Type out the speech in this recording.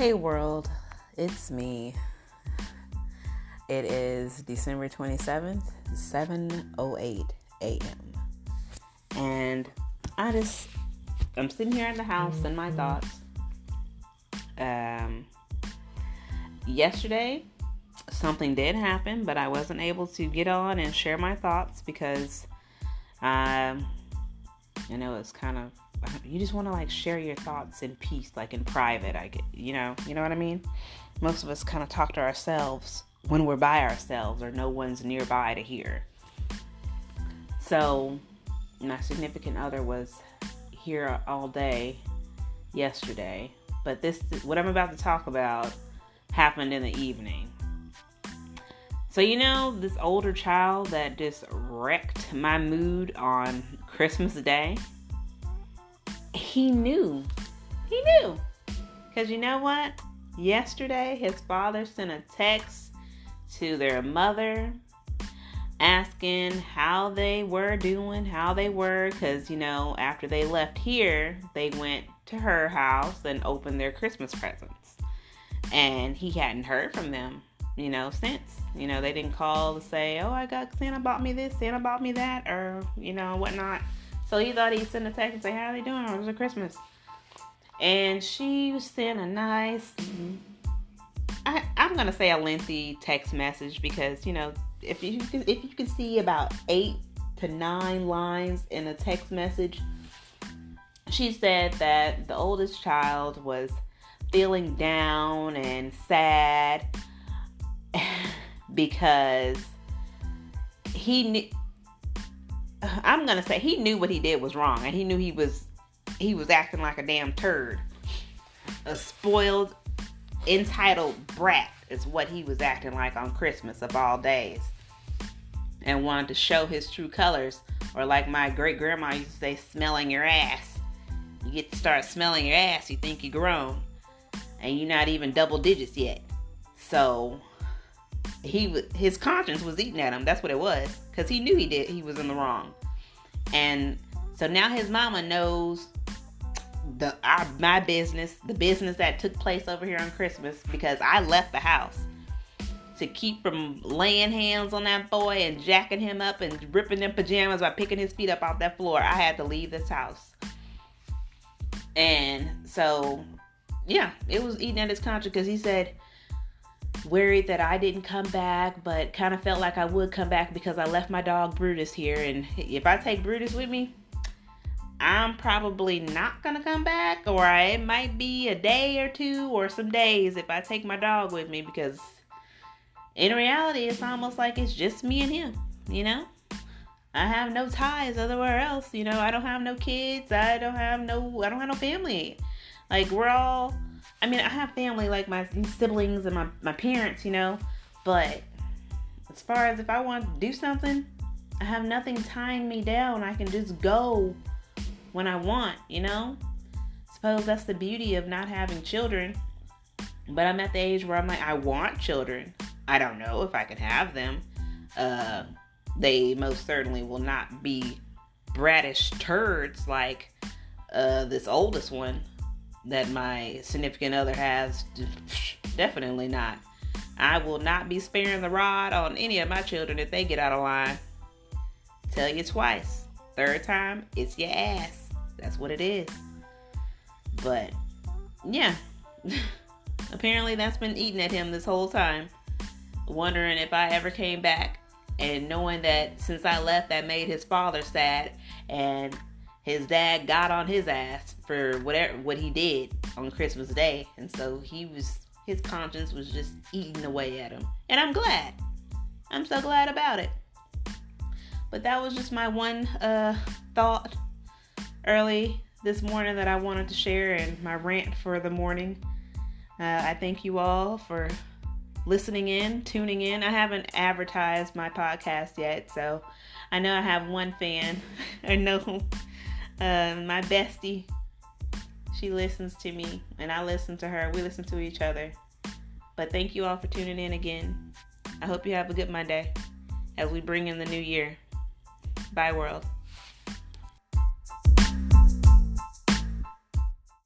Hey world, it's me. It is December 27th, 7:08 a.m. And I just I'm sitting here in the house in my thoughts. Um yesterday something did happen, but I wasn't able to get on and share my thoughts because um you know it's kind of you just want to like share your thoughts in peace, like in private. I get, you know, you know what I mean. Most of us kind of talk to ourselves when we're by ourselves or no one's nearby to hear. So, my significant other was here all day yesterday, but this, what I'm about to talk about, happened in the evening. So, you know, this older child that just wrecked my mood on Christmas Day he knew. He knew. Because you know what? Yesterday, his father sent a text to their mother asking how they were doing, how they were. Because, you know, after they left here, they went to her house and opened their Christmas presents. And he hadn't heard from them, you know, since. You know, they didn't call to say, oh, I got Santa bought me this, Santa bought me that, or, you know, whatnot. So he thought he'd send a text and say, How are they doing? It was a Christmas. And she was sent a nice, I, I'm going to say a lengthy text message because, you know, if you, if you can see about eight to nine lines in a text message, she said that the oldest child was feeling down and sad because he knew I'm gonna say he knew what he did was wrong, and he knew he was he was acting like a damn turd, a spoiled, entitled brat is what he was acting like on Christmas of all days, and wanted to show his true colors, or like my great grandma used to say, smelling your ass. You get to start smelling your ass, you think you're grown, and you're not even double digits yet. So he his conscience was eating at him. That's what it was because he knew he did he was in the wrong, and so now his mama knows the our, my business, the business that took place over here on Christmas because I left the house to keep from laying hands on that boy and jacking him up and ripping them pajamas by picking his feet up off that floor. I had to leave this house, and so yeah, it was eating at his conscience because he said worried that I didn't come back, but kind of felt like I would come back because I left my dog Brutus here. And if I take Brutus with me, I'm probably not gonna come back, or I, it might be a day or two or some days if I take my dog with me because in reality, it's almost like it's just me and him, you know? I have no ties everywhere else, you know. I don't have no kids. I don't have no. I don't have no family. Like we're all I mean, I have family like my siblings and my, my parents, you know, but as far as if I want to do something, I have nothing tying me down. I can just go when I want, you know? Suppose that's the beauty of not having children. But I'm at the age where I'm like, I want children. I don't know if I can have them. Uh, they most certainly will not be bratish turds like uh, this oldest one that my significant other has. Definitely not. I will not be sparing the rod on any of my children if they get out of line. Tell you twice. Third time, it's your ass. That's what it is. But yeah. Apparently that's been eating at him this whole time. Wondering if I ever came back and knowing that since I left that made his father sad and his dad got on his ass for whatever what he did on Christmas Day, and so he was his conscience was just eating away at him. And I'm glad. I'm so glad about it. But that was just my one uh, thought early this morning that I wanted to share and my rant for the morning. Uh, I thank you all for listening in, tuning in. I haven't advertised my podcast yet, so I know I have one fan. I know uh, my bestie, she listens to me and I listen to her. We listen to each other. But thank you all for tuning in again. I hope you have a good Monday as we bring in the new year. Bye, world.